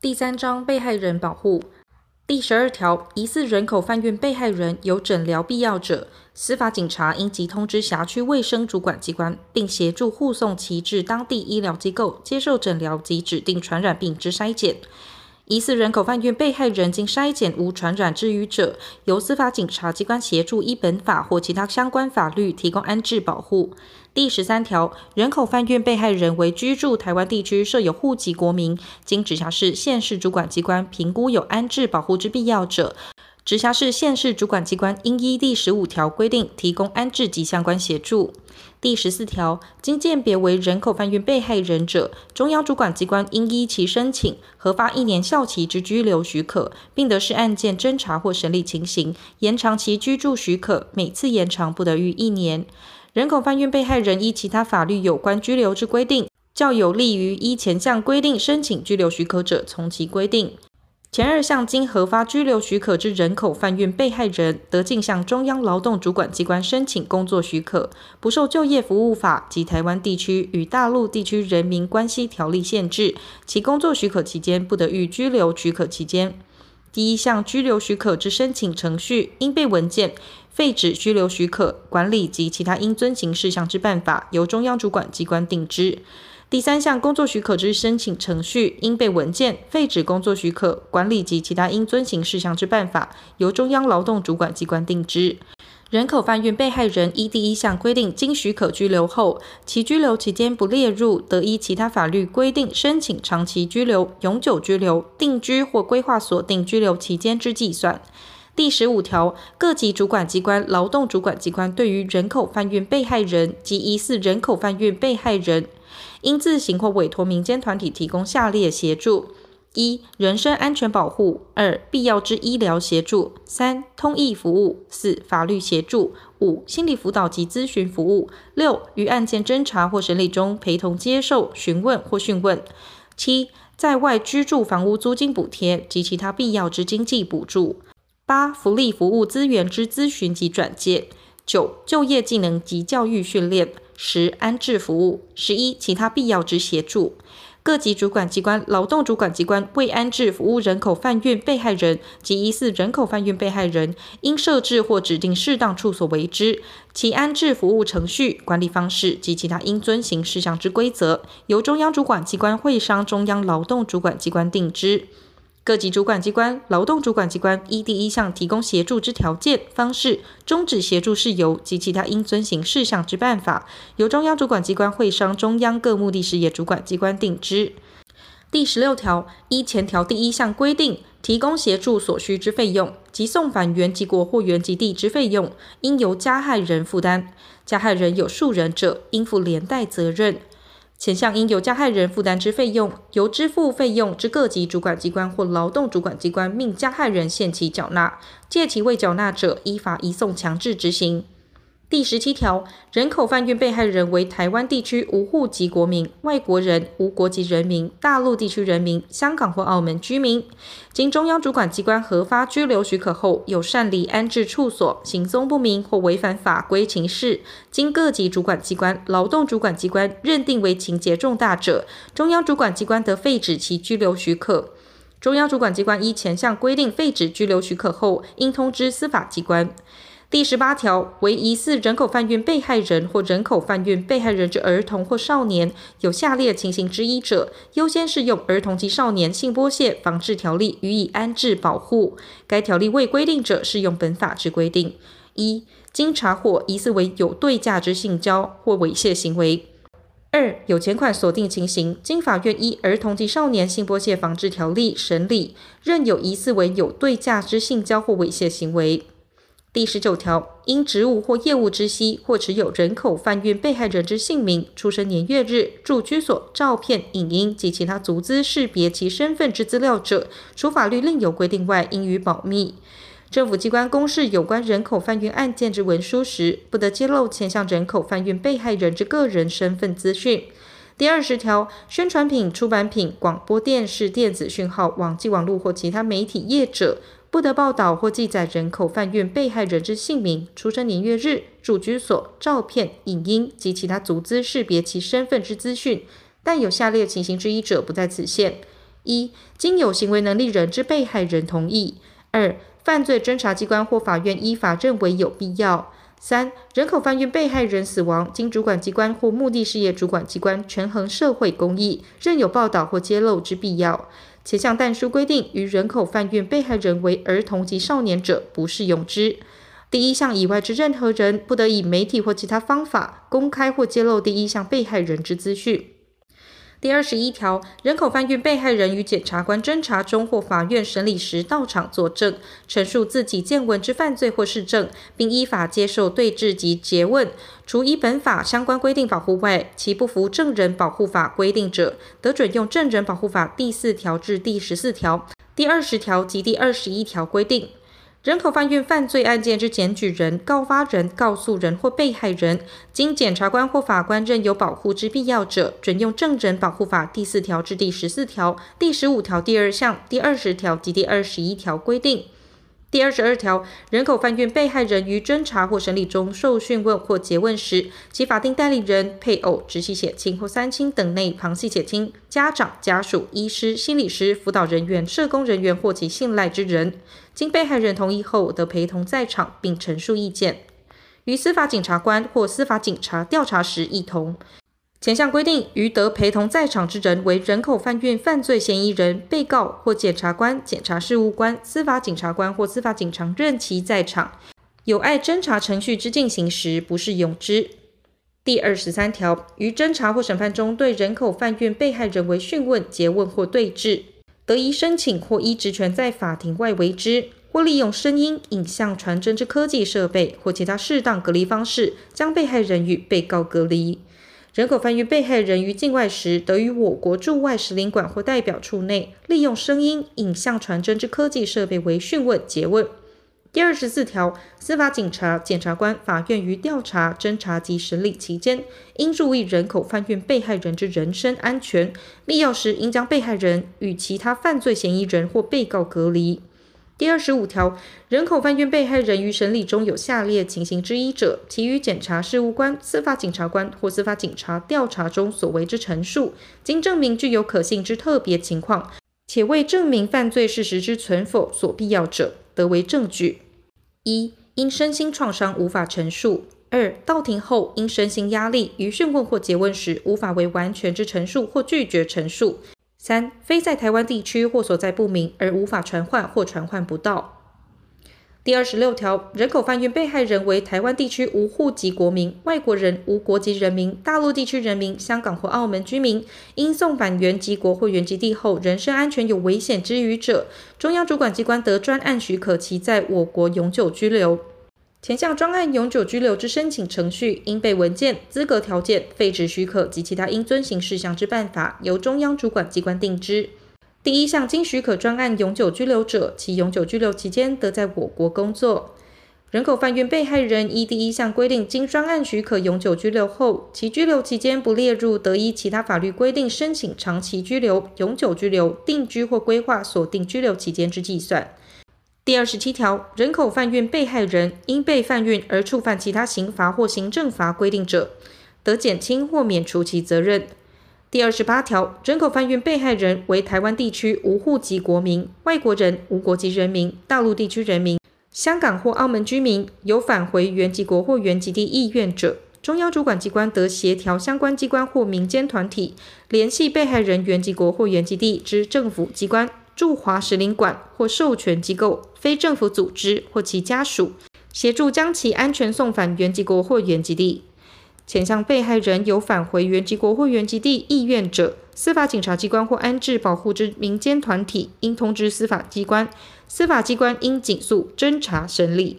第三章被害人保护第十二条，疑似人口贩运被害人有诊疗必要者，司法警察应即通知辖区卫生主管机关，并协助护送其至当地医疗机构接受诊疗及指定传染病之筛检。疑似人口贩运被害人经筛检无传染之虞者，由司法警察机关协助依本法或其他相关法律提供安置保护。第十三条，人口贩运被害人为居住台湾地区设有户籍国民，经直辖市、县市主管机关评估有安置保护之必要者。直辖市、县市主管机关应依第十五条规定提供安置及相关协助。第十四条，经鉴别为人口贩运被害人者，中央主管机关应依其申请核发一年效期之居留许可，并得视案件侦查或审理情形，延长其居住许可，每次延长不得逾一年。人口贩运被害人依其他法律有关居留之规定，较有利于依前项规定申请居留许可者，从其规定。前二项经核发居留许可之人口贩运被害人，得径向中央劳动主管机关申请工作许可，不受就业服务法及台湾地区与大陆地区人民关系条例限制，其工作许可期间不得逾居留许可期间。第一项居留许可之申请程序，应备文件、废止居留许可、管理及其他应遵行事项之办法，由中央主管机关定之。第三项工作许可之申请程序，应备文件、废止工作许可、管理及其他应遵行事项之办法，由中央劳动主管机关定之。人口贩运被害人依第一项规定经许可拘留后，其拘留期间不列入得依其他法律规定申请长期拘留、永久拘留、定居或规划锁定拘留期间之计算。第十五条，各级主管机关、劳动主管机关对于人口贩运被害人及疑似人口贩运被害人，应自行或委托民间团体提供下列协助：一、人身安全保护；二、必要之医疗协助；三、通译服务；四、法律协助；五、心理辅导及咨询服务；六、于案件侦查或审理中陪同接受询问或讯问；七、在外居住房屋租金补贴及其他必要之经济补助；八、福利服务资源之咨询及转介；九、就业技能及教育训练。十、安置服务；十一、其他必要之协助。各级主管机关、劳动主管机关为安置服务人口贩运被害人及疑似人口贩运被害人，应设置或指定适当处所为之。其安置服务程序、管理方式及其他应遵行事项之规则，由中央主管机关会商中央劳动主管机关定之。各级主管机关、劳动主管机关依第一项提供协助之条件、方式、终止协助事由及其他应遵行事项之办法，由中央主管机关会商中央各目的事业主管机关定之。第十六条，依前条第一项规定，提供协助所需之费用及送返原籍国或原籍地之费用，应由加害人负担。加害人有数人者，应负连带责任。前项应由加害人负担之费用，由支付费用之各级主管机关或劳动主管机关命加害人限期缴纳，届期未缴纳者，依法移送强制执行。第十七条，人口贩运被害人为台湾地区无户籍国民、外国人、无国籍人民、大陆地区人民、香港或澳门居民，经中央主管机关核发居留许可后，有擅离安置处所、行踪不明或违反法规情事，经各级主管机关、劳动主管机关认定为情节重大者，中央主管机关得废止其居留许可。中央主管机关依前项规定废止居留许可后，应通知司法机关。第十八条，为疑似人口贩运被害人或人口贩运被害人之儿童或少年，有下列情形之一者，优先适用《儿童及少年性剥削防治条例》予以安置保护。该条例未规定者，适用本法之规定。一、经查获疑似为有对价之性交或猥亵行为；二、有前款所定情形，经法院依《儿童及少年性剥削防治条例》审理，认有疑似为有对价之性交或猥亵行为。第十九条，因职务或业务知悉或持有人口贩运被害人之姓名、出生年月日、住居所、照片、影音及其他足资识别其身份之资料者，除法律另有规定外，应予保密。政府机关公示有关人口贩运案件之文书时，不得揭露前向人口贩运被害人之个人身份资讯。第二十条，宣传品、出版品、广播电视、电子讯号、网际网络或其他媒体业者。不得报道或记载人口贩运被害人之姓名、出生年月日、住居所、照片、影音及其他足资识别其身份之资讯，但有下列情形之一者，不在此限：一、经有行为能力人之被害人同意；二、犯罪侦查机关或法院依法认为有必要；三、人口贩运被害人死亡，经主管机关或目的事业主管机关权衡社会公益，任有报道或揭露之必要。前项但书规定，于人口贩运被害人为儿童及少年者，不适用之。第一项以外之任何人，不得以媒体或其他方法公开或揭露第一项被害人之资讯。第二十一条，人口贩运被害人与检察官侦查中或法院审理时到场作证，陈述自己见闻之犯罪或事证，并依法接受对质及诘问，除依本法相关规定保护外，其不服证人保护法规定者，得准用证人保护法第四条至第十四条、第二十条及第二十一条规定。人口贩运犯罪案件之检举人、告发人、告诉人或被害人，经检察官或法官认有保护之必要者，准用证人保护法第四条至第十四条、第十五条第二项、第二十条及第二十一条规定。第二十二条，人口贩运被害人于侦查或审理中受讯问或诘问时，其法定代理人、配偶、直系血亲或三亲等内旁系血亲、家长、家属、医师、心理师、辅导人员、社工人员或其信赖之人，经被害人同意后，得陪同在场并陈述意见，与司法警察官或司法警察调查时一同。前项规定，于得陪同在场之人为人口贩运犯罪嫌疑人、被告或检察官、检察事务官、司法警察官或司法警察任其在场，有碍侦查程序之进行时，不适用之。第二十三条，于侦查或审判中对人口贩运被害人为讯问、诘问或对质，得依申请或依职权在法庭外为之，或利用声音、影像传真之科技设备或其他适当隔离方式，将被害人与被告隔离。人口贩运被害人于境外时，得于我国驻外使领馆或代表处内，利用声音、影像传真之科技设备为讯问、诘问。第二十四条，司法警察、检察官、法院于调查、侦查及审理期间，应注意人口贩运被害人之人身安全，必要时应将被害人与其他犯罪嫌疑人或被告隔离。第二十五条，人口贩运被害人于审理中有下列情形之一者，其与检察事务官、司法警察官或司法警察调查中所为之陈述，经证明具有可信之特别情况，且为证明犯罪事实之存否所必要者，得为证据：一、因身心创伤无法陈述；二、到庭后因身心压力，于讯问或詰问时无法为完全之陈述或拒绝陈述。三、非在台湾地区或所在不明而无法传唤或传唤不到。第二十六条，人口贩运被害人为台湾地区无户籍国民、外国人、无国籍人民、大陆地区人民、香港或澳门居民，因送返原籍国或原籍地后，人身安全有危险之余者，中央主管机关得专案许可其在我国永久居留。前项专案永久居留之申请程序，应备文件、资格条件、废止许可及其他应遵行事项之办法，由中央主管机关定之。第一项经许可专案永久居留者，其永久居留期间得在我国工作。人口贩运被害人依第一项规定经专案许可永久居留后，其居留期间不列入得依其他法律规定申请长期居留、永久居留、定居或规划锁定居留期间之计算。第二十七条，人口贩运被害人因被贩运而触犯其他刑罚或行政罚规定者，得减轻或免除其责任。第二十八条，人口贩运被害人为台湾地区无户籍国民、外国人、无国籍人民、大陆地区人民、香港或澳门居民，有返回原籍国或原籍地意愿者，中央主管机关得协调相关机关或民间团体，联系被害人原籍国或原籍地之政府机关。驻华使领馆或授权机构、非政府组织或其家属，协助将其安全送返原籍国或原籍地。前向被害人有返回原籍国或原籍地意愿者，司法警察机关或安置保护之民间团体应通知司法机关，司法机关应尽速侦查审理。